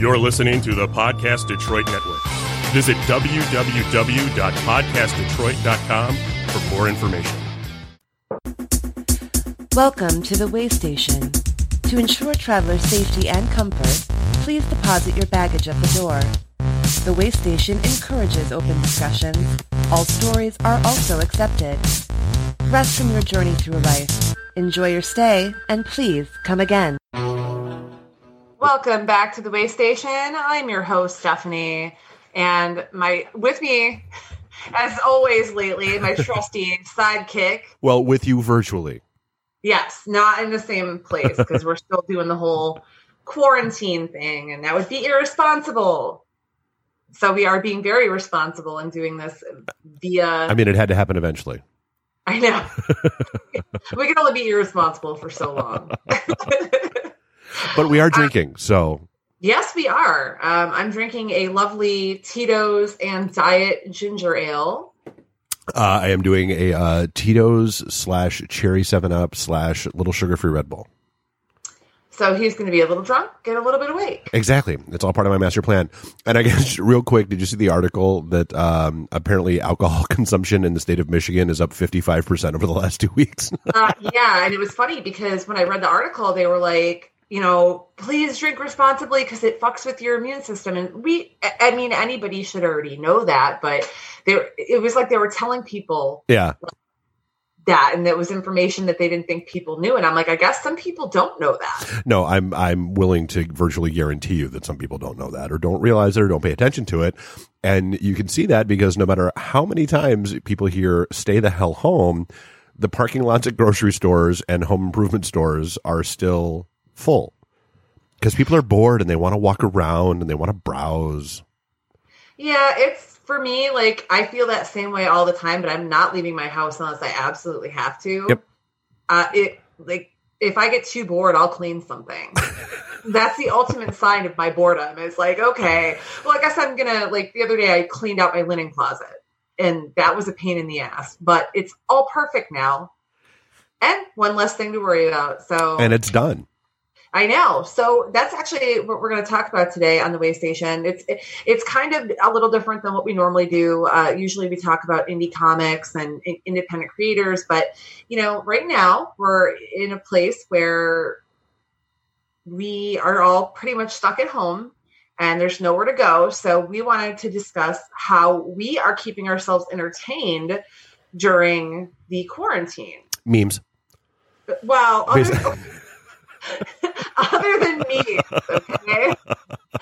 You're listening to the Podcast Detroit Network. Visit www.podcastdetroit.com for more information. Welcome to the Way Station. To ensure traveler safety and comfort, please deposit your baggage at the door. The Way Station encourages open discussions. All stories are also accepted. Rest from your journey through life. Enjoy your stay, and please come again. Welcome back to the Way Station. I'm your host, Stefani, and my with me, as always lately, my trusty sidekick. Well, with you virtually. Yes, not in the same place because we're still doing the whole quarantine thing, and that would be irresponsible. So we are being very responsible in doing this via. I mean, it had to happen eventually. I know. we can only be irresponsible for so long. but we are drinking, so. Yes, we are. Um, I'm drinking a lovely Tito's and Diet Ginger Ale. Uh, I am doing a uh, Tito's slash Cherry Seven Up slash Little Sugar Free Red Bull. So he's going to be a little drunk, get a little bit awake. Exactly. It's all part of my master plan. And I guess real quick, did you see the article that um, apparently alcohol consumption in the state of Michigan is up 55% over the last two weeks? uh, yeah. And it was funny because when I read the article, they were like, you know, please drink responsibly because it fucks with your immune system. And we, I mean, anybody should already know that, but there, it was like they were telling people. Yeah that and it was information that they didn't think people knew and i'm like i guess some people don't know that no i'm i'm willing to virtually guarantee you that some people don't know that or don't realize it or don't pay attention to it and you can see that because no matter how many times people hear stay the hell home the parking lots at grocery stores and home improvement stores are still full because people are bored and they want to walk around and they want to browse yeah it's for me, like I feel that same way all the time, but I'm not leaving my house unless I absolutely have to. Yep. Uh, it like if I get too bored, I'll clean something. That's the ultimate sign of my boredom. It's like, okay, well, I guess I'm gonna like the other day I cleaned out my linen closet, and that was a pain in the ass, but it's all perfect now, and one less thing to worry about. So and it's done. I know. So that's actually what we're going to talk about today on the Way Station. It's it, it's kind of a little different than what we normally do. Uh, usually we talk about indie comics and independent creators, but you know, right now we're in a place where we are all pretty much stuck at home and there's nowhere to go. So we wanted to discuss how we are keeping ourselves entertained during the quarantine. Memes. Well, other, other than me, okay.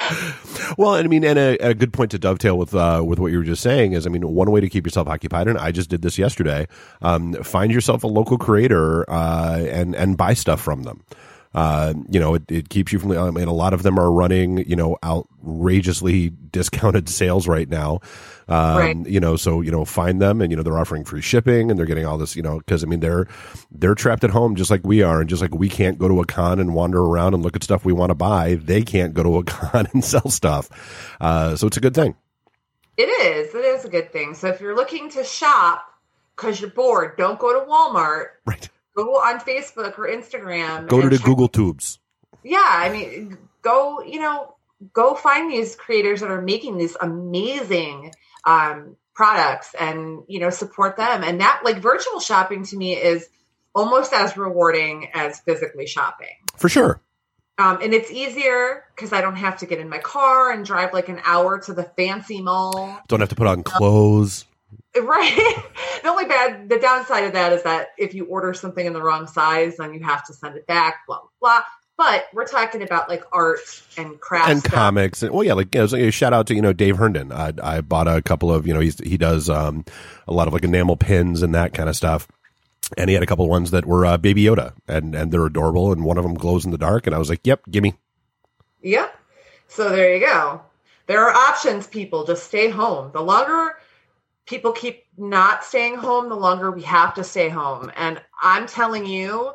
well, I mean, and a, a, good point to dovetail with uh, with what you were just saying is, I mean, one way to keep yourself occupied, and I just did this yesterday. Um, find yourself a local creator uh, and and buy stuff from them. Uh, you know, it, it, keeps you from. I mean, a lot of them are running, you know, outrageously discounted sales right now. Um, right. You know, so you know, find them, and you know, they're offering free shipping, and they're getting all this, you know, because I mean, they're they're trapped at home just like we are, and just like we can't go to a con and wander around and look at stuff we want to buy, they can't go to a con and sell stuff. Uh, so it's a good thing. It is. It is a good thing. So if you're looking to shop because you're bored, don't go to Walmart. Right go on Facebook or Instagram. Go to the Google Tubes. Yeah, I mean, go. You know, go find these creators that are making these amazing um, products, and you know, support them. And that, like, virtual shopping to me is almost as rewarding as physically shopping. For sure. Um, and it's easier because I don't have to get in my car and drive like an hour to the fancy mall. Don't have to put on clothes. Right. the only bad, the downside of that is that if you order something in the wrong size, then you have to send it back. Blah blah. But we're talking about like art and craft and stuff. comics, and well, yeah, like you know, shout out to you know Dave Herndon. I, I bought a couple of you know he's he does um, a lot of like enamel pins and that kind of stuff. And he had a couple of ones that were uh, Baby Yoda, and and they're adorable. And one of them glows in the dark, and I was like, "Yep, gimme." Yep. So there you go. There are options, people. Just stay home. The longer people keep not staying home, the longer we have to stay home. And I'm telling you,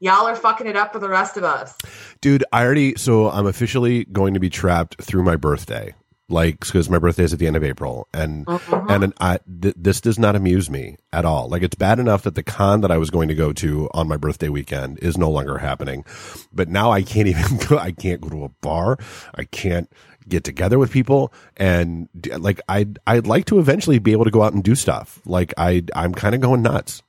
y'all are fucking it up for the rest of us. Dude, I already, so I'm officially going to be trapped through my birthday. like because my birthday is at the end of April, and Mhm. and I, th- this does not amuse me at all. Like it's bad enough that the con that I was going to go to on my birthday weekend is no longer happening, but now I can't even go. I can't go to a bar. I can't get together with people, and like I'd I'd like to eventually be able to go out and do stuff. Like I I'm kind of going nuts.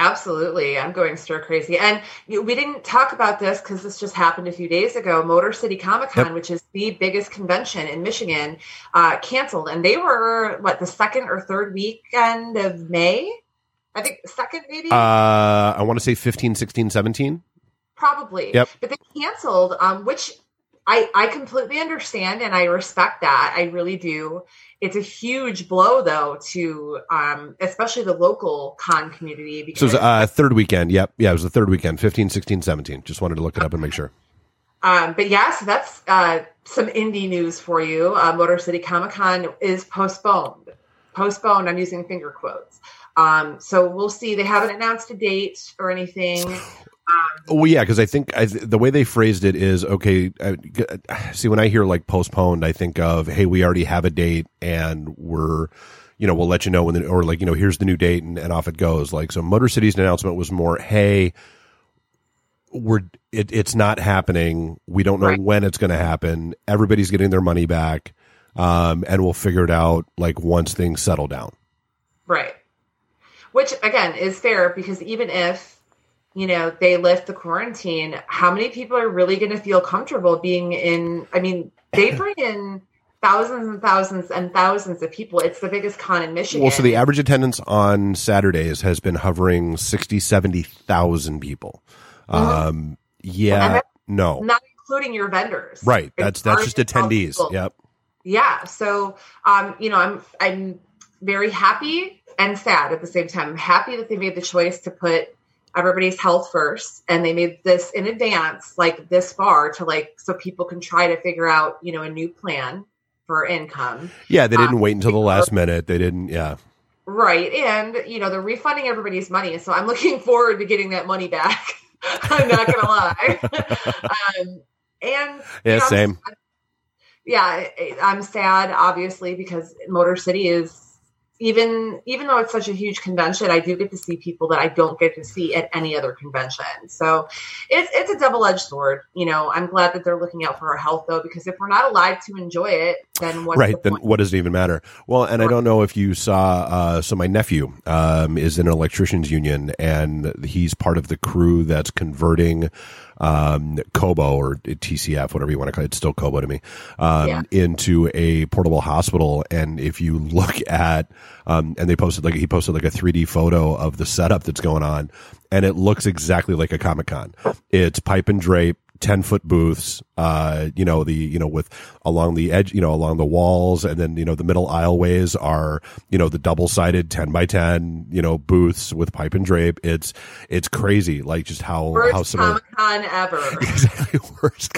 Absolutely. I'm going stir crazy. And you- we didn't talk about this because this just happened a few days ago. Motor City Comic Con, Yep. which is the biggest convention in Michigan, uh, canceled. And they were, what, the second or third weekend of May? I think second, maybe? Uh, I want to say 15, 16, 17. Probably. Yep. But they canceled, um, which I, I completely understand and I respect that. I really do. It's a huge blow, though, to um, especially the local con community. So it was uh, third weekend. Yep. Yeah, it was the third weekend, 15, 16, 17. Just wanted to look it up and make sure. Um, but yeah, so that's uh, some indie news for you. Uh, Motor City Comic Con is postponed. Postponed. I'm using finger quotes. Um, so we'll see. They haven't announced a date or anything. Well, yeah, because I think I, the way they phrased it is okay. Uh, see, when I hear like postponed, I think of hey, we already have a date and we're, you know, we'll let you know when, the, or like you know, here's the new date and, and off it goes. Like so, Motor City's announcement was more hey, we're it, it's not happening. We don't know Right. when it's going to happen. Everybody's getting their money back, um, and we'll figure it out like once things settle down. Right. Which again is fair because even if you know they lift the quarantine, how many people are really going to feel comfortable being in? I mean, they bring in thousands and thousands and thousands of people. It's the biggest con in Michigan. Well, so the average attendance on Saturdays has been hovering 60, 70,000 people. Um, yeah, that's no. not including your vendors. Right. It's That's that's just attendees. people. Yep. Yeah. So, um, you know, I'm I'm very happy and sad at the same time. I'm happy that they made the choice to put everybody's health first, and they made this in advance, like this far, to like so people can try to figure out, you know, a new plan for income. Yeah, they didn't Um, wait until the last minute. They didn't. Yeah. Right. And, you know, they're refunding everybody's money. So I'm looking forward to getting that money back. I'm not going to lie. um, and, Yeah, you know, same. yeah, I'm sad, obviously, because Motor City is even even though it's such a huge convention, I do get to see people that I don't get to see at any other convention. So it's it's a double edged sword. You know, I'm glad that they're looking out for our health though, because if we're not alive to enjoy it, then what's right the then what does it even matter. Well and i don't know if you saw uh so my nephew um is in an electricians union and he's part of the crew that's converting um Cobo or tcf whatever you want to call it. It's still Cobo to me um Yeah. into a portable hospital. And if you look at um and they posted like he posted like a 3d photo of the setup that's going on and it looks exactly like a comic con it's pipe and drape 10 foot booths, uh, you know, the, you know, with along the edge, you know, along the walls. And then, you know, the middle aisleways are, you know, the double sided 10 by 10, you know, booths with pipe and drape. It's, it's crazy. Like just how, how Worst. Comic Con ever. Exactly worst.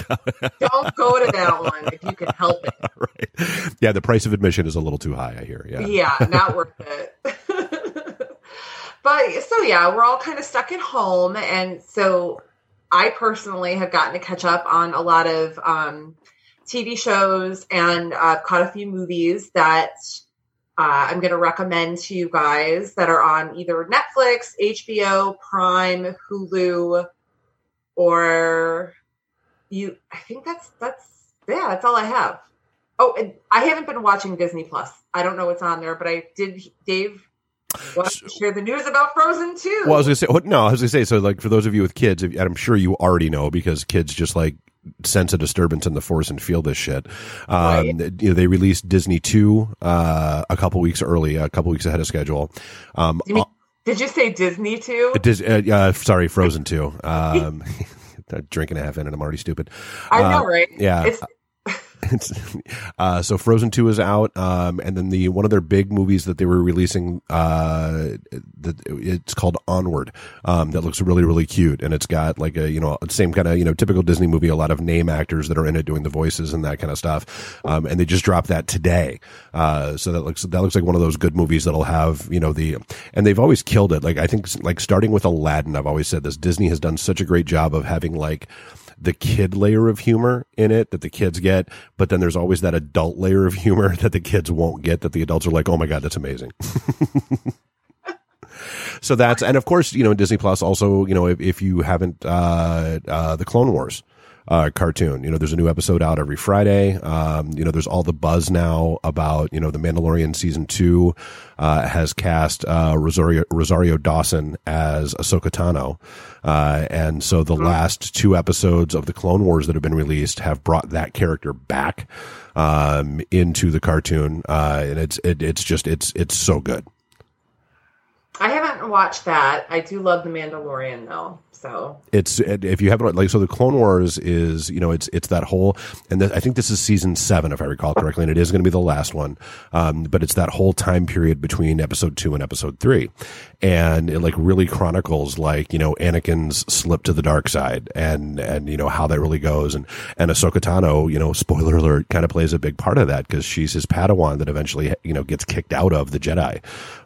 don't go to that one if you can help it. right. Yeah. The price of admission is a little too high, I hear. Yeah. Yeah, not worth it. but so yeah, we're all kind of stuck at home, and so I personally have gotten to catch up on a lot of um, TV shows and uh, caught a few movies that uh, I'm going to recommend to you guys that are on either Netflix, HBO, Prime, Hulu, or you. I think that's that's yeah, that's all I have. Oh, I haven't been watching Disney Plus. I don't know what's on there, but I did. Dave, to share the news about Frozen too? Well, I was gonna say, no, I was gonna say, so like for those of you with kids, I'm sure you already know because kids just like sense a disturbance in the force and feel this shit. Um, you know, they released Disney two uh, a couple weeks early, a couple weeks ahead of schedule. Um, You mean- did you say Disney two? uh, Dis- uh, uh, sorry, Frozen two. Um, drinking a half in, and I'm already stupid. I uh, know, right? yeah. It's, uh, so Frozen Two is out, um, and then the one of their big movies that they were releasing, uh, it's called Onward. Um, that looks really really cute, and it's got like a you know same kind of you know typical Disney movie, a lot of name actors that are in it doing the voices and that kind of stuff. Um, and they just dropped that today, uh, so that looks that looks like one of those good movies that'll have you know the and they've always killed it. Like I think like starting with Aladdin, I've always said this. Disney has done such a great job of having like the kid layer of humor in it that the kids get, but then there's always that adult layer of humor that the kids won't get that the adults are like, "Oh my god, that's amazing." so that's and of course, you know, Disney Plus also, you know, if, if you haven't uh uh the Clone Wars uh, cartoon. You know, there's a new episode out every Friday. Um, you know, there's all the buzz now about, you know, the Mandalorian season two, uh, has cast, uh, Rosario, Rosario Dawson as Ahsoka Tano. Uh, and so the last two episodes of the Clone Wars that have been released have brought that character back, um, into the cartoon. Uh, and it's, it, it's just, it's, it's so good. I haven't watched that. I do love The Mandalorian though. So it's if you haven't like so the Clone Wars is you know it's it's that whole and the, I think this is season seven if I recall correctly and it is going to be the last one, um, but it's that whole time period between episode two and episode three, and it like really chronicles like you know Anakin's slip to the dark side and and you know how that really goes and and Ahsoka Tano you know spoiler alert kind of plays a big part of that because she's his Padawan that eventually you know gets kicked out of the Jedi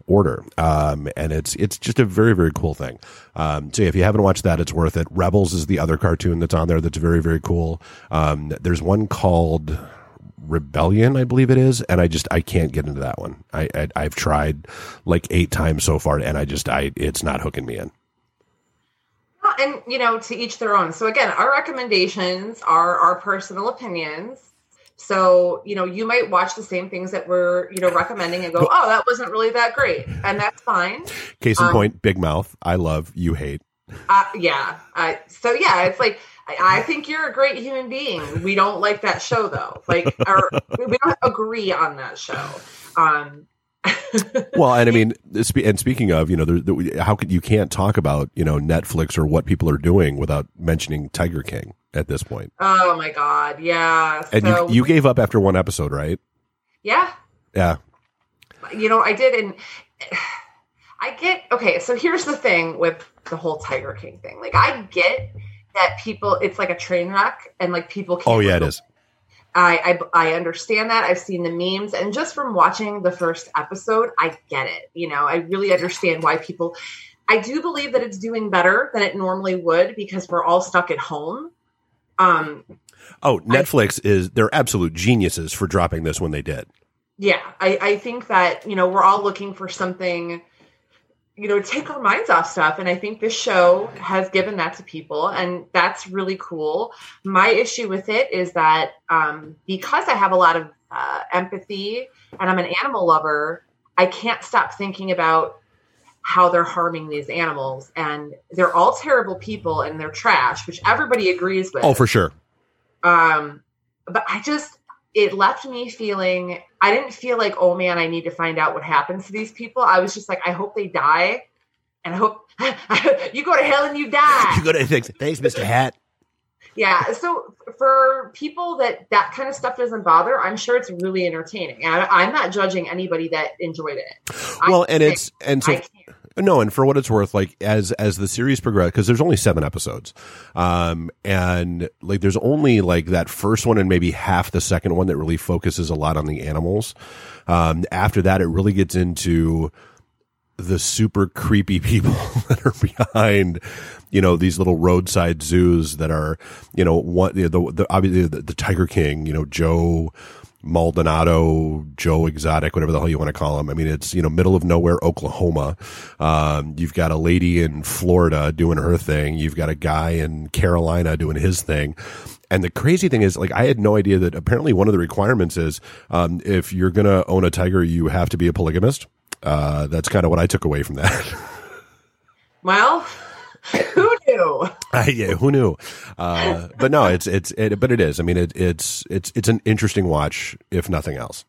order. Um, and it's, it's just a very, very cool thing. Um, so if you haven't watched that, it's worth it. Rebels is the other cartoon that's on there that's very, very cool. Um, there's one called Rebellion, I believe it is. And I just, I can't get into that one. I, I have tried like eight times so far and I just, I, it's not hooking me in. And, you know, to each their own. So again, our recommendations are our personal opinions so, you know, you might watch the same things that we're, you know, recommending and go, oh, that wasn't really that great. And that's fine. Case in um, point, Big Mouth. I love, you hate. Uh, yeah. Uh, so, yeah, it's like, I, I, think you're a great human being. We don't like that show, though. Like, we don't agree on that show. Um, well, and I mean, and speaking of, you know, there, there, how could you can't talk about you know Netflix or what people are doing without mentioning Tiger King at this point. Oh my god, yeah. And so, you you gave up after one episode, right? Yeah. Yeah. You know, I did, and I get okay. So here's the thing with the whole Tiger King thing. Like, I get that people, it's like a train wreck, and like people. Can't oh yeah, it is. I, I, I understand that. I've seen the memes, and just from watching the first episode, I get it. You know, I really understand why people. I do believe that it's doing better than it normally would because we're all stuck at home. Um, oh, Netflix I, is they're absolute geniuses for dropping this when they did. Yeah, I, I think that you know we're all looking for something you know, take our minds off stuff. And I think this show has given that to people, and that's really cool. My issue with it is that um, because I have a lot of uh, empathy and I'm an animal lover, I can't stop thinking about how they're harming these animals. And they're all terrible people and they're trash, which everybody agrees with. Oh, for sure. Um, but I just, it left me feeling I didn't feel like, oh man, I need to find out what happens to these people. I was just like, I hope they die. And I hope you go to hell and you die. you go to thanks, thanks, Mr. Hat. Yeah. So for people that that kind of stuff doesn't bother, I'm sure it's really entertaining. And I, am not judging anybody that enjoyed it. Well, I, and it's and so no, and for what it's worth, like as as the series progressed, because there's only seven episodes, um, and like there's only like that first one and maybe half the second one that really focuses a lot on the animals. Um, after that, it really gets into the super creepy people that are behind, you know, these little roadside zoos that are, you know, one the, the obviously the, the Tiger King, you know, Joe Maldonado, Joe Exotic, whatever the hell you want to call him. I mean, it's, you know, middle of nowhere, Oklahoma. Um, you've got a lady in Florida doing her thing. You've got a guy in Carolina doing his thing. And the crazy thing is, like, I had no idea that apparently one of the requirements is, um, if you're going to own a tiger, you have to be a polygamist. Uh, that's kind of what I took away from that. Well, who knew? Uh, yeah, who knew? Uh, but no, it's it's it, but it is. I mean, it, it's it's it's an interesting watch, if nothing else.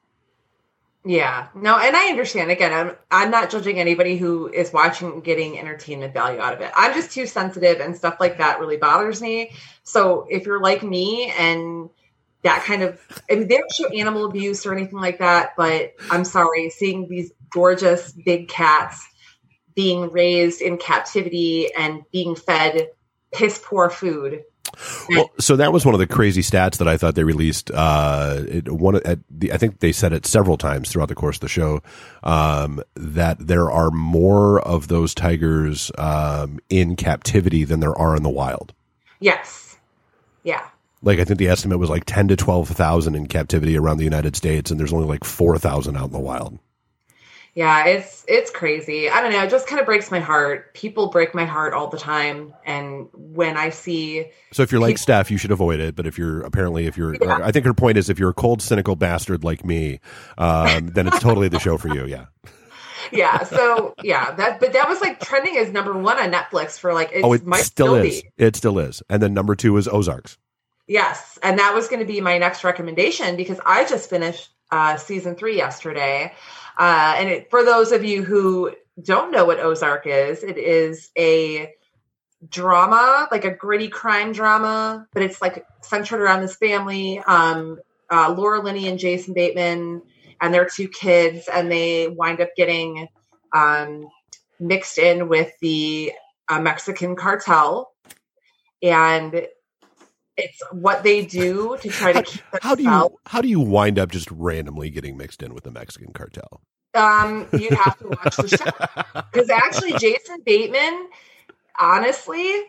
Yeah, no, and I understand. Again, I'm I'm not judging anybody who is watching getting entertainment value out of it. I'm just too sensitive, and stuff like that really bothers me. So if you're like me and that kind of, I mean, they don't show animal abuse or anything like that, but I'm sorry, seeing these gorgeous big cats being raised in captivity and being fed piss poor food. Well, so that was one of the crazy stats that I thought they released. Uh, it, one at the, I think they said it several times throughout the course of the show um, that there are more of those tigers um, in captivity than there are in the wild. Yes, Yeah. Like I think the estimate was like ten to twelve thousand in captivity around the United States, and there's only like four thousand out in the wild. Yeah, it's it's crazy. I don't know. It just kind of breaks my heart. People break my heart all the time, and when I see So if you're like People- Steph, you should avoid it. But if you're apparently if you're, Yeah. I think her point is if you're a cold, cynical bastard like me, um, then it's totally the show for you. Yeah. yeah, so yeah, that but that was like trending as number one on Netflix for like it's oh, it might still is. be. It still is. And then number two is Ozarks. Yes, and that was going to be my next recommendation because I just finished uh, season three yesterday. Uh, and it, for those of you who don't know what Ozark is, it is a drama, like a gritty crime drama, but it's like centered around this family. Um, uh, Laura Linney and Jason Bateman and their two kids, and they wind up getting um, mixed in with the uh, Mexican cartel. And it's what they do to try to keep How do you how do you wind up just randomly getting mixed in with the Mexican cartel? Um, you'd have to watch the show because actually, Jason Bateman, honestly,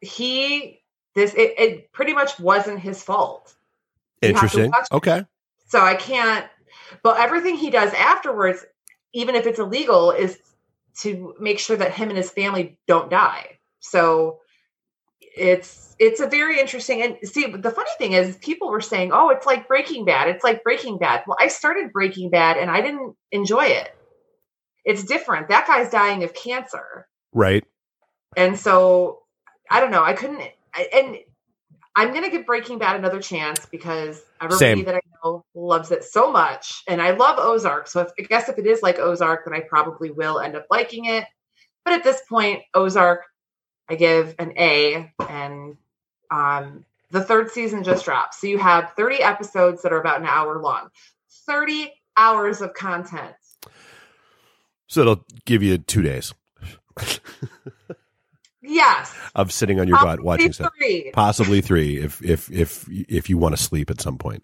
he this it, it pretty much wasn't his fault. You Interesting. it. Okay. So I can't. But everything he does afterwards, even if it's illegal, is to make sure that him and his family don't die. So it's it's a very interesting and see the funny thing is people were saying oh it's like breaking bad it's like breaking bad. Well i started breaking bad and i didn't enjoy it. It's different. That guy's dying of cancer. Right. and so i don't know i couldn't I- and i'm gonna give breaking bad another chance because everybody Same. that i know loves it so much and i love ozark so if, i guess if it is like ozark then i probably will end up liking it. But at this point ozark i give an a and um the third season just dropped. So you have 30 episodes that are about an hour long. 30 hours of content. So it'll give you two days. Yes. Of sitting on your butt watching stuff. Possibly three if if if if you want to sleep at some point.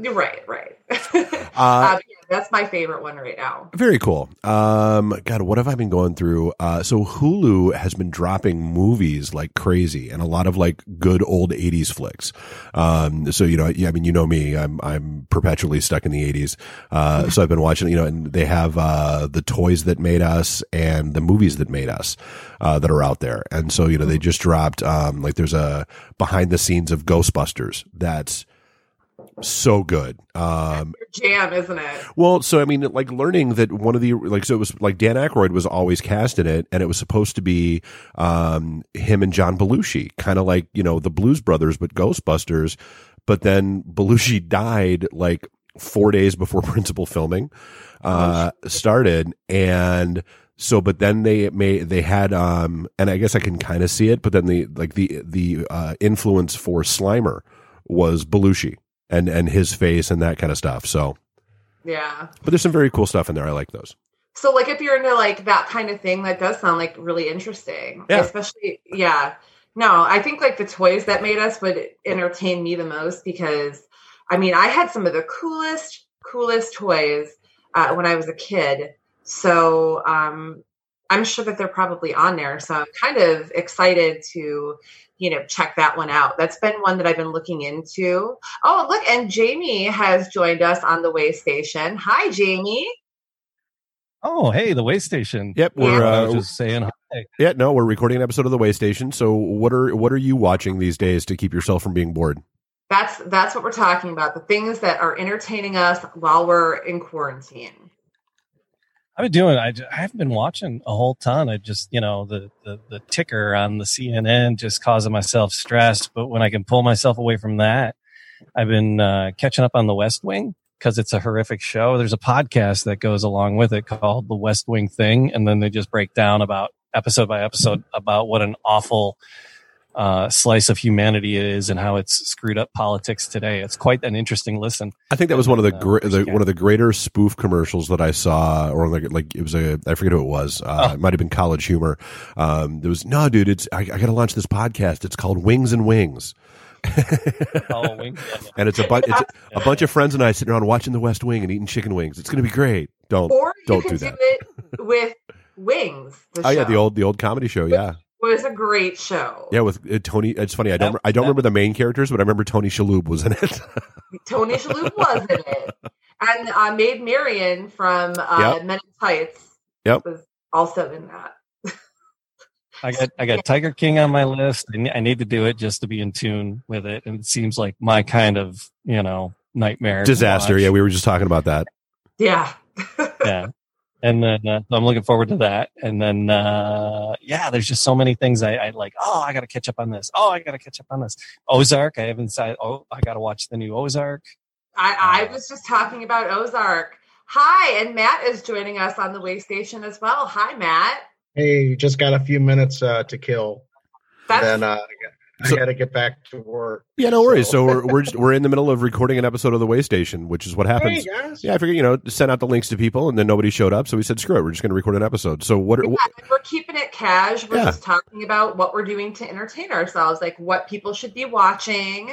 You're right, right. Uh, uh, yeah, that's my favorite one right now. Very cool. Um, God, what have I been going through? Uh, so Hulu has been dropping movies like crazy, and a lot of like good old '80s flicks. Um, so you know, yeah, I mean, you know me, I'm I'm perpetually stuck in the '80s. Uh, so I've been watching, you know, and they have uh, the toys that made us and the movies that made us uh, that are out there. And so you know, they just dropped um, like there's a behind the scenes of Ghostbusters that's so good. Um, Jam, isn't it? well, so I mean, like learning that one of the like, so it was like Dan Aykroyd was always cast in it, and it was supposed to be um, him and John Belushi, kind of like you know the Blues Brothers, but Ghostbusters. But then Belushi died like four days before principal filming uh, started, and so but then they made they had um, and I guess I can kind of see it, but then the like the the uh, influence for Slimer was Belushi and and his face and that kind of stuff. So. Yeah. But there's some very cool stuff in there. I like those. So, like, if you're into like that kind of thing, that does sound like really interesting. Yeah. Especially, yeah. No, I think like the toys that made us would entertain me the most because, I mean, I had some of the coolest, coolest toys uh, when I was a kid. So, um, I'm sure that they're probably on there. So I'm kind of excited to, you know, check that one out. That's been one that I've been looking into. Oh, look, and Jamie has joined us on the way station. Hi, Jamie. Oh, hey, the way station. Yep, we're I uh, was just saying hi. yeah, no, we're recording an episode of the Way Station. So what are what are you watching these days to keep yourself from being bored? That's that's what we're talking about. The things that are entertaining us while we're in quarantine. I've been doing. I, I haven't been watching a whole ton. I just, you know, the, the the ticker on the CNN just causing myself stress. But when I can pull myself away from that, I've been uh, catching up on The West Wing because it's a horrific show. There's a podcast that goes along with it called The West Wing Thing, and then they just break down about episode by episode about what an awful uh, slice of humanity it is and how it's screwed up politics today. It's quite an interesting listen. I think that was one of the, Uh, gre- the one of the greater spoof commercials that I saw, or like like it was a I forget who it was. Uh, Oh. It might have been College Humor. Um, there was no dude. It's I, I got to launch this podcast. It's called Wings and Wings. Oh, Wing. and it's a, bu- it's a, a bunch of friends and I sitting around watching The West Wing and eating chicken wings. It's going to be great. Don't Or you don't can do do, that. it with Wings. The Oh yeah, the old the old comedy show. Yeah, was a great show. Yeah, with uh, Tony. It's funny. I don't. That- I don't that- remember the main characters, but I remember Tony Shalhoub was in it. Tony Shalhoub was in it, and uh, Maid Marian from uh, Yep. Men in Tights Yep. was also in that. I got I got Tiger King on my list. I I need to do it just to be in tune with it, and it seems like my kind of you know nightmare Disaster. Yeah, we were just talking about that. Yeah. yeah. And then uh, so I'm looking forward to that. And then uh, yeah, there's just so many things I, I like. Oh, I got to catch up on this. Oh, I got to catch up on this. Ozark. I haven't said. Oh, I got to watch the new Ozark. I, I was just talking about Ozark. Hi, and Matt is joining us on the way station as well. Hi, Matt. Hey, just got a few minutes uh, to kill. That's then uh, I So- got to get back to work. Yeah, no worries. So we're we're, just, we're in the middle of recording an episode of the Way Station, which is what happens. hey Yeah, I figured you know send out the links to people, and then nobody showed up, so we said screw it. We're just going to record an episode. So what? yeah, what and we're keeping it cash. We're Yeah. just talking about what we're doing to entertain ourselves, like what people should be watching,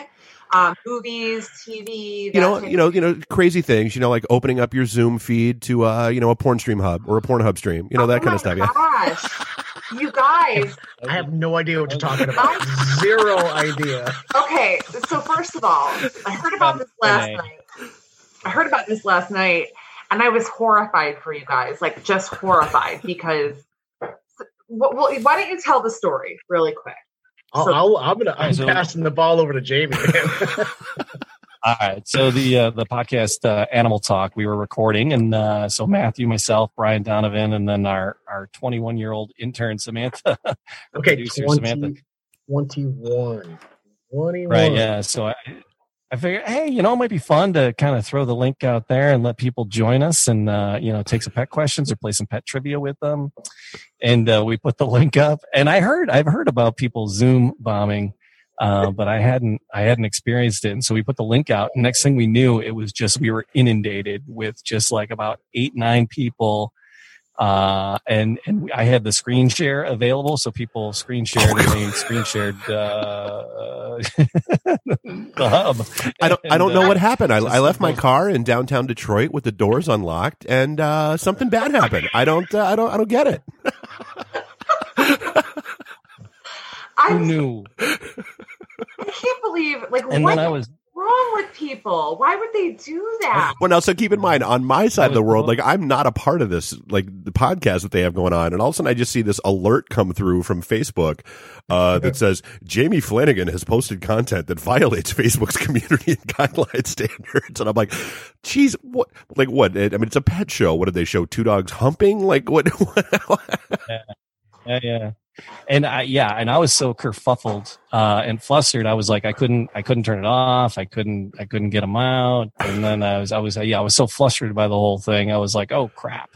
um, movies, TV. you know, you know, you know, crazy things. You know, like opening up your Zoom feed to uh, you know, a porn stream hub or a porn hub stream. You know, that Oh kind of my stuff. Yeah. Gosh, you guys. I have no idea what you're talking about. Zero idea. Okay, so first of all, I heard about this last Okay. night. I heard about this last night, and I was horrified for you guys, like just horrified because. Well, well, why don't you tell the story really quick? I'll, So- I'll, I'm gonna. I'm So- passing the ball over to Jamie. All right. So the uh, the podcast uh, Animal Talk we were recording, and uh, so Matthew, myself, Brian Donovan, and then our our 21 year old intern Samantha. okay, producer 20, Samantha. 21. 21. Right. Yeah. So I, I figured, hey, you know, it might be fun to kind of throw the link out there and let people join us and, uh, you know, take some pet questions or play some pet trivia with them. And uh, we put the link up. And I heard, I've heard about people Zoom bombing. Uh, but I hadn't, I hadn't experienced it. And so we put the link out. And next thing we knew, it was just, we were inundated with just like about eight, nine people. Uh, and, and I had the screen share available. So people screen shared and they screen shared, uh, the hub. I don't. I don't And, know uh, what happened. I, I left my car in downtown Detroit with the doors unlocked, and uh, something bad happened. I don't. Uh, I don't. I don't get it. I'm, knew? I can't believe, like, And what's then I was, wrong with people? Why would they do that? Well, now, so keep in mind, on my side of the was- world, like I'm not a part of this, like the podcast that they have going on, and all of a sudden I just see this alert come through from Facebook uh, that says Jamie Flanagan has posted content that violates Facebook's community and guideline standards, and I'm like, geez, what? Like what? I mean, it's a pet show. What did they show? Two dogs humping? Like what? yeah, yeah. And I, yeah, and I was so kerfuffled uh, and flustered. I was like, I couldn't, I couldn't turn it off. I couldn't, I couldn't get them out. And then I was, I was, yeah, I was so flustered by the whole thing. I was like, oh crap.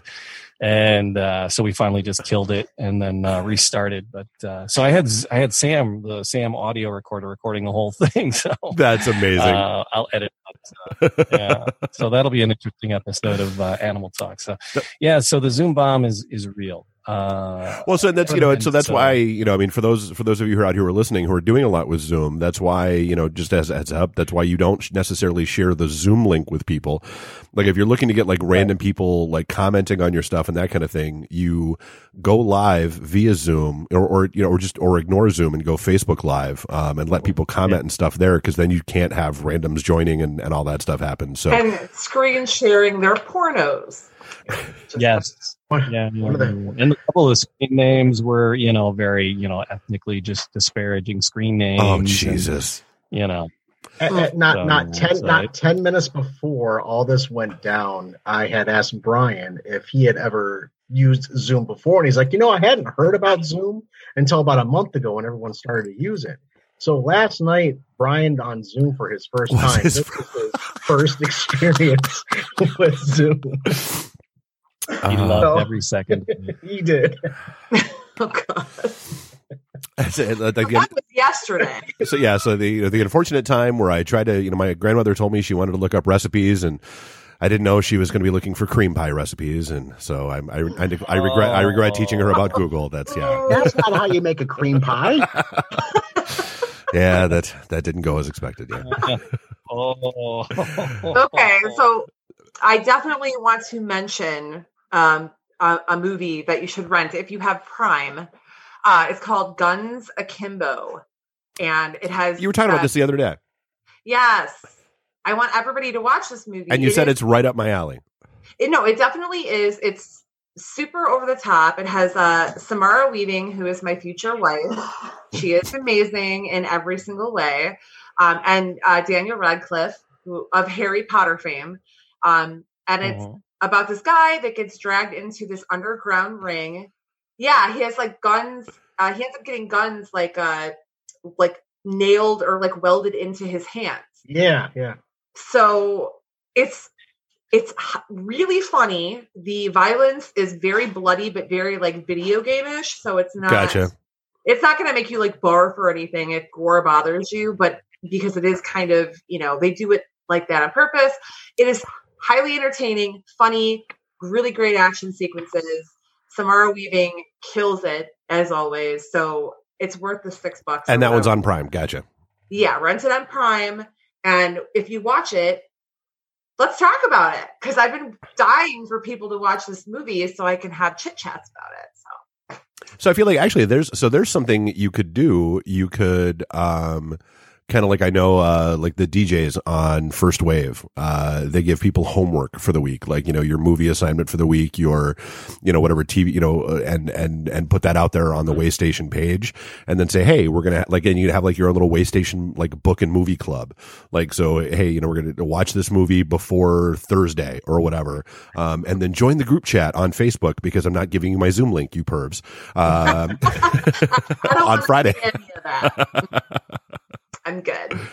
And uh, so we finally just killed it and then uh, restarted. But uh, so I had, I had Sam, the Sam audio recorder, recording the whole thing. So That's amazing. uh, I'll edit. Yeah, so that'll be an interesting episode of uh, Animal Talk. So, yeah, so the Zoom bomb is is real. Uh, Well, so that's you know, and so that's so- why you know, I mean, for those for those of you who are out here who are listening who are doing a lot with Zoom, that's why you know, just as a heads up, that's why you don't necessarily share the Zoom link with people. Like if you're looking to get like random people like commenting on your stuff and that kind of thing, you go live via Zoom or, or you know, or just or ignore Zoom and go Facebook Live um, and let people comment and stuff there because then you can't have randoms joining and, and all that stuff happen. So And screen sharing their pornos. yes, One- yeah, one and a couple of screen names were you know very you know ethnically just disparaging screen oh, names. oh and, Jesus. you know, At- at not So, not ten so not it- ten minutes before all this went down, I had asked Brian if he had ever used Zoom before, and he's like, you know, I hadn't heard about Zoom until about a month ago when everyone started to use it. So last night, Brian on Zoom for his first Was time. his this was his first experience with Zoom. he Uh, loved So- every second. he did. Oh god, that's it. Like, that was yesterday. so yeah, so the the unfortunate time where I tried to, you know, my grandmother told me she wanted to look up recipes, and I didn't know she was going to be looking for cream pie recipes, and so I I, I, I regret I regret teaching her about Google. That's yeah, That's not how you make a cream pie. yeah, that that didn't go as expected. Yeah, oh, Okay, so I definitely want to mention um, a, a movie that you should rent if you have Prime. Uh, it's called Guns Akimbo, and it has. You were talking uh, about this the other day, Yes, I want everybody to watch this movie. and you It said is- it's right up my alley. It, no, it definitely is. It's super over the top. It has uh, Samara Weaving, who is my future wife. She is amazing in every single way, um, and uh, Daniel Radcliffe, who of Harry Potter fame. Um, and it's. About this guy that gets dragged into this underground ring. Yeah, he has like guns. Uh, he ends up getting guns like uh, like nailed or like welded into his hands Yeah, yeah. so it's it's really funny the violence is very bloody but very like video game-ish so it's not Gotcha. it's not going to make you like barf or anything if gore bothers you but because it is kind of you know they do it like that on purpose it is highly entertaining funny really great action sequences samara weaving kills it as always so it's worth the six bucks And that one's on Prime. Gotcha. Yeah, rent it on Prime. And if you watch it, let's talk about it because I've been dying for people to watch this movie so I can have chit chats about it. So So I feel like actually there's so there's something you could do. You could um kind of like I know uh like the DJs on First Wave. Uh they give people homework for the week, like you know your movie assignment for the week, your you know whatever TV, you know uh, and and and put that out there on the way station page and then say, "Hey, we're going to like and you have like your own little Waystation like book and movie club." Like so, hey, you know, we're going to watch this movie before Thursday or whatever. Um and then join the group chat on Facebook because I'm not giving you my Zoom link, you pervs. Um on Friday. I'm good.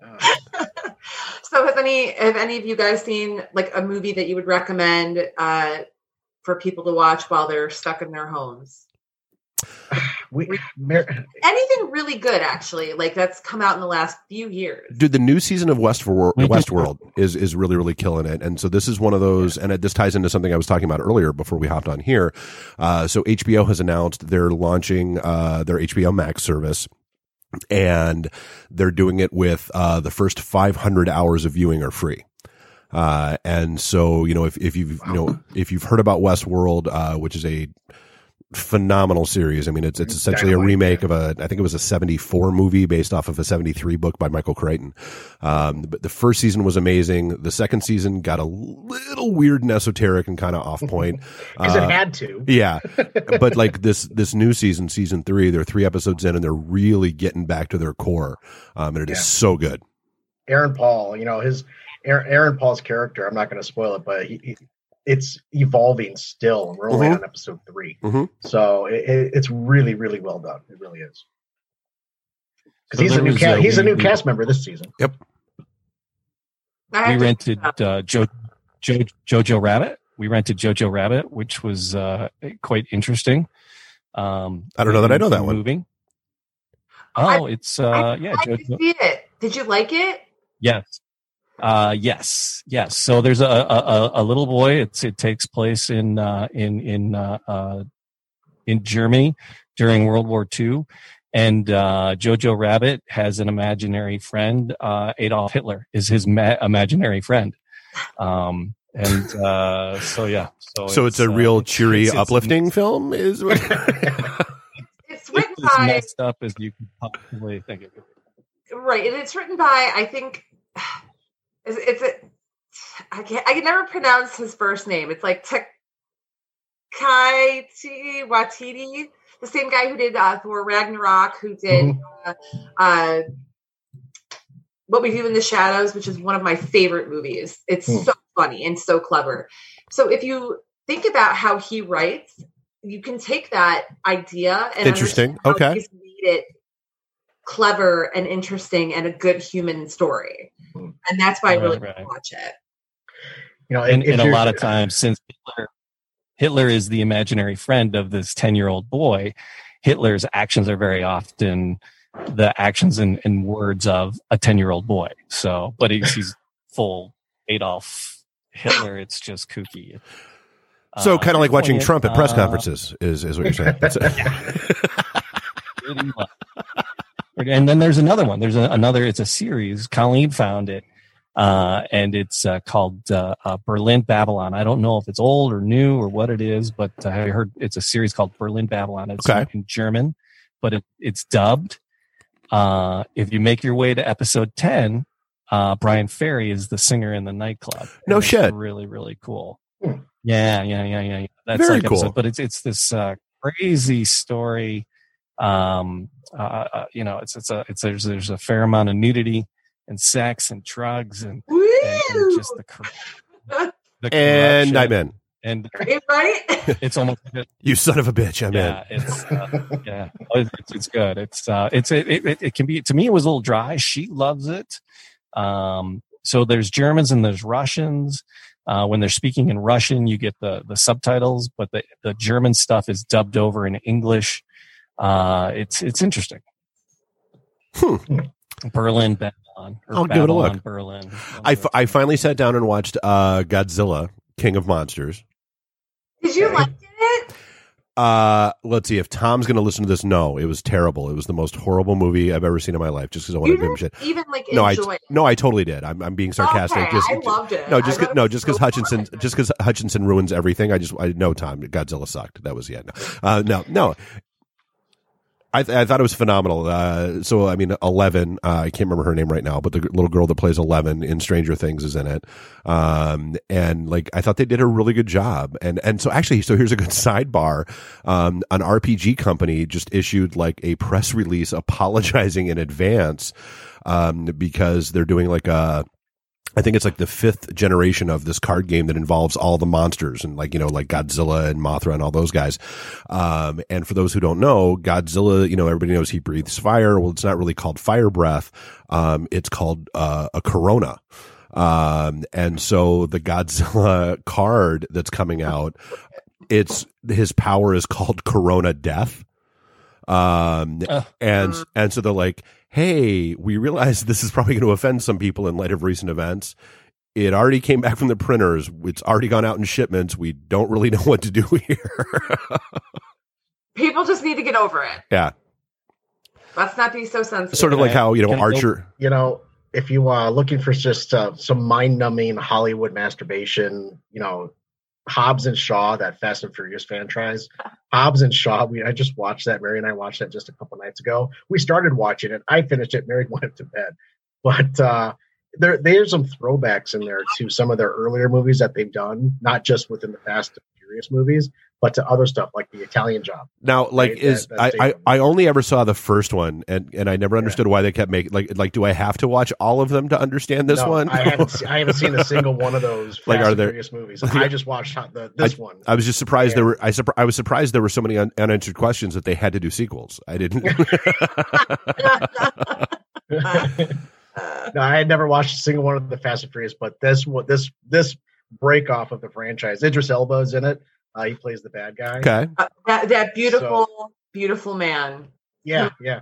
So has any have any of you guys seen like a movie that you would recommend uh, for people to watch while they're stuck in their homes? we, Mar- Anything really good, actually, like that's come out in the last few years. Dude, the new season of Westworld. Westworld is is really really killing it, and so this is one of those, and it, this ties into something I was talking about earlier before we hopped on here. Uh, so HBO has announced they're launching uh, their HBO Max service, and they're doing it with uh, the first 500 hours of viewing are free. Uh, and so you know if if you've you know if you've heard about Westworld, uh, which is a phenomenal series. I mean, it's it's essentially a remake yeah. of a I think it was a '74 movie based off of a '73 book by Michael Crichton. Um, but the first season was amazing. The second season got a little weird and esoteric and kind of off point. because Uh, it had to. yeah, but like this this new season, season three, they're three episodes in and they're really getting back to their core, um, and it is Yeah. so good. Aaron Paul, you know his Aaron, Aaron Paul's character. I'm not going to spoil it, but he, he, it's evolving still. and We're only Mhm. on episode 3 Mhm. so it, it, it's really, really well done. It really is. Because So he's a new was, cast. uh, he's a new we- cast member this season. yep we rented uh, jo- jo- Jojo Rabbit. We rented Jojo Rabbit, which was uh, quite interesting. Um, I don't know that I know that one. Moving. I- Oh, it's I uh, yeah, I did Jojo. see it. Did you like it? Yes. Uh, yes, yes. So there's a, a, a- a little boy. It's it takes place in uh, in in uh, uh, in Germany during World War II, and uh, Jojo Rabbit has an imaginary friend. Uh, Adolf Hitler is his ma- imaginary friend. Um, and uh, so yeah, so So it's, a uh, real it's- cheery, it's- it's- uplifting film. Is what- It's It's written as by messed up as you could possibly think of. it. right, and it's written by I think it's, it's a I can't I can never pronounce his first name. It's like Taikaiti Watiti, the same guy who did uh, Thor Ragnarok, who did uh, uh, What We Do in the Shadows, which is one of my favorite movies. It's Hmm. so funny and so clever. So if you think about how he writes, you can take that idea and Interesting. Okay. he's made it clever and interesting and a good human story. Hmm. And that's why I really Right, right. watch it. You know, and, if and a lot of times since Hitler, Hitler is the imaginary friend of this 10 year old boy, Hitler's actions are very often the actions and, and words of a 10 year old boy. So, but he's, he's full Adolf Hitler. It's just kooky. so Uh, kind of like watching poignant, Trump at press uh, conferences is is what you're saying. That's pretty And then there's another one. There's a, another. It's a series. Colleen found it. uh, and it's uh, called uh, uh, Berlin Babylon. I don't know if it's old or new or what it is, but I heard it's a series called Berlin Babylon. It's Okay. in German, but it, it's dubbed. Uh, if you make your way to episode ten, uh, Bryan Ferry is the singer in the nightclub. No shit. Really, really cool. Yeah, yeah, yeah, yeah. yeah. That's Very like episode- cool. but it's it's this uh, crazy story. Um, uh, uh, you know, it's it's a it's there's there's a fair amount of nudity and sex and drugs and, and, and just the, cor- the And. I'm in. and Right, right? it's almost You son of a bitch. I'm yeah, it's uh, yeah, it's, it's- it's good. It's uh, it's it, it it can be to me. It was a little dry. She loves it. Um, so there's Germans and there's Russians. Uh, when they're speaking in Russian, you get the the subtitles, but the the German stuff is dubbed over in English. Uh, it's it's interesting. Hmm. Berlin, Babylon. I'll give it a look. Berlin. I, f- I finally sat down and watched uh, Godzilla, King of Monsters. Did you Okay. like it? Uh, let's see if Tom's going to listen to this. No, it was terrible. It was the most horrible movie I've ever seen in my life. Just because I You wanted to give him shit. even like No, I it. no, I totally did. I'm, I'm being sarcastic. Okay, just, I loved it. no, just thought 'cause- it no, just because so Hutchinson, fun. just because Hutchinson ruins everything. I just, I no Tom, Godzilla sucked. That was yeah. No, uh, no, no. I, th- I thought it was phenomenal. Uh, so I mean, Eleven. Uh, I can't remember her name right now, but the little girl that plays Eleven in Stranger Things is in it. Um, and like I thought they did a really good job. And and so actually, so here's a good sidebar. Um, an RPG company just issued like a press release apologizing in advance, um, because they're doing like a I think it's like the fifth generation of this card game that involves all the monsters and like, you know, like Godzilla and Mothra and all those guys. Um, and for those who don't know, Godzilla, you know, everybody knows he breathes fire. Well, it's not really called fire breath. Um, it's called, uh, a corona. Um, and so the Godzilla card that's coming out, it's, his power is called Corona Death. Um, Ugh. and, and so they're like, Hey, we realize this is probably going to offend some people in light of recent events. It already came back from the printers. It's already gone out in shipments. We don't really know what to do here. People just need to get over it. yeah. Let's not be so sensitive. Sort of like how, you know, Can Archer. you know, if you are looking for just uh, some mind-numbing Hollywood masturbation, you know, Hobbs and Shaw, that Fast and Furious franchise. Hobbs and Shaw, we I just watched that. Mary and I watched that just a couple nights ago. We started watching it. I finished it. Mary went to bed. But uh, there, there's some throwbacks in there to some of their earlier movies that they've done, not just within the Fast and Furious movies, but to other stuff like the Italian Job. Now, like, Right, is that- I, I, I only ever saw the first one, and, and I never understood why they kept making like like. Do I have to watch all of them to understand this No, one? I haven't, se- I haven't seen a single one of those Like, Fast are and there- Furious movies. I just watched the, this one. I was just surprised Yeah. there were. I, surpri- I was surprised there were so many un- unanswered questions that they had to do sequels. I didn't. No, I had never watched a single one of the Fast and Furious, but this what this this break off of the franchise. Idris Elba is in it. Uh, he plays the bad guy. okay. uh, that that beautiful, beautiful man. Yeah, yeah.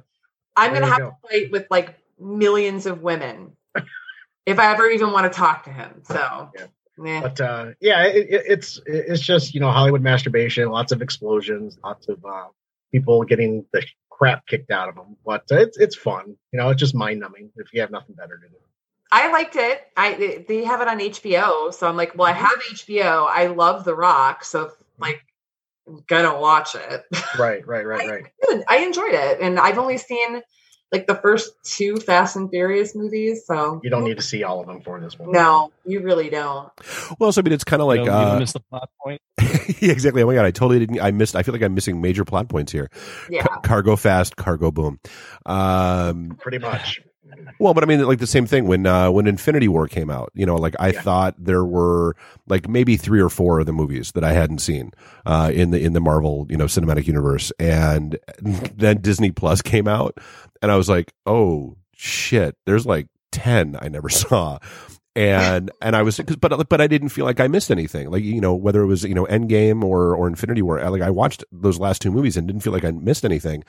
I'm There gonna have go. to fight with like millions of women if I ever even want to talk to him. So, Yeah. yeah. But uh, yeah, it, it, it's it's just you know Hollywood masturbation, lots of explosions, lots of uh, people getting the crap kicked out of them. But uh, it's it's fun. You know, it's just mind numbing if you have nothing better to do. I liked it. I they- they have it on HBO, so I'm like, well, I have HBO. I love The Rock, so like, I'm gonna watch it. Right, right, right, right. Good. I enjoyed it, and I've only seen like the first two Fast and Furious movies, so You don't need to see all of them for this one. No, you really don't. Well, so I mean, it's kind of like you, know, uh, miss the plot point. yeah, exactly. Oh my god, I totally didn't. I missed. I feel like I'm missing major plot points here. Yeah. Ca- cargo fast, cargo boom. Um, Pretty much. Well, but I mean, like the same thing when uh, when Infinity War came out. You know, like I Yeah. thought there were like maybe three or four of the movies that I hadn't seen uh, in the in the Marvel you know cinematic universe, and then Disney Plus came out, and I was like, oh shit, there's like ten I never saw. And and I was, 'cause- but but I didn't feel like I missed anything. Like you know, whether it was you know Endgame or or Infinity War, like I watched those last two movies and didn't feel like I missed anything.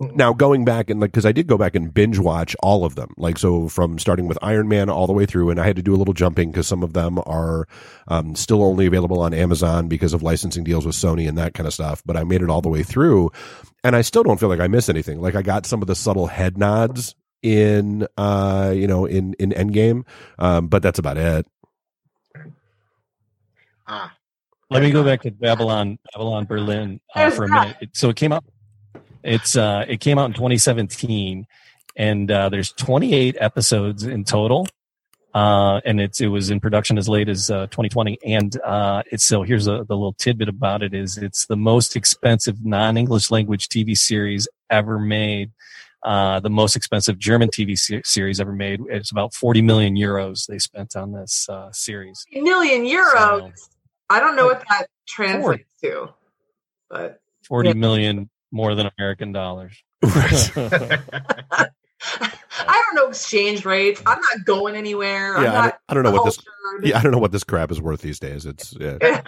Now going back and like because I did go back and binge watch all of them, like so from starting with Iron Man all the way through, and I had to do a little jumping because some of them are um, still only available on Amazon because of licensing deals with Sony and that kind of stuff. But I made it all the way through, and I still don't feel like I missed anything. Like I got some of the subtle head nods in uh you know in in Endgame, um, but that's about it. Ah, Let me go back to Babylon, Babylon Berlin uh, for a minute. It- So it came out. It's uh, it came out in 2017, and uh, there's 28 episodes in total. Uh, and it's it was in production as late as uh, 2020. And uh, it's so here's a, the little tidbit about it is it's the most expensive non-English language TV series ever made. Uh, the most expensive German TV se- series ever made. It's about 40 million euros they spent on this uh, series. million euros. I don't know what that translates to, but Forty Yeah. million more than American dollars. I don't know exchange rates. I'm not going anywhere. I'm Yeah, I don't, I don't know what this. Yeah, I don't know what this crap is worth these days. It's yeah.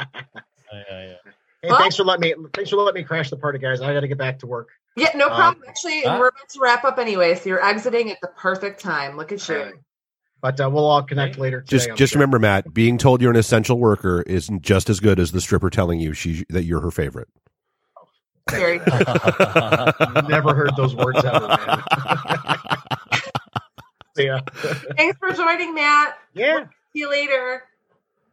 Yeah, yeah, yeah. Hey, thanks for letting me thanks for letting me crash the party, guys. I got to get back to work. Yeah, no Um, problem. Actually, ah. we're about to wrap up anyway, so you're exiting at the perfect time. Look at you. Uh, but uh, we'll all connect later. Today, Just I'm just sure. remember, Matt, being told you're an essential worker is just as good as the stripper telling you she that you're her favorite. Very. I've never heard those words ever, man. yeah, Thanks for joining, Matt. yeah. See you later.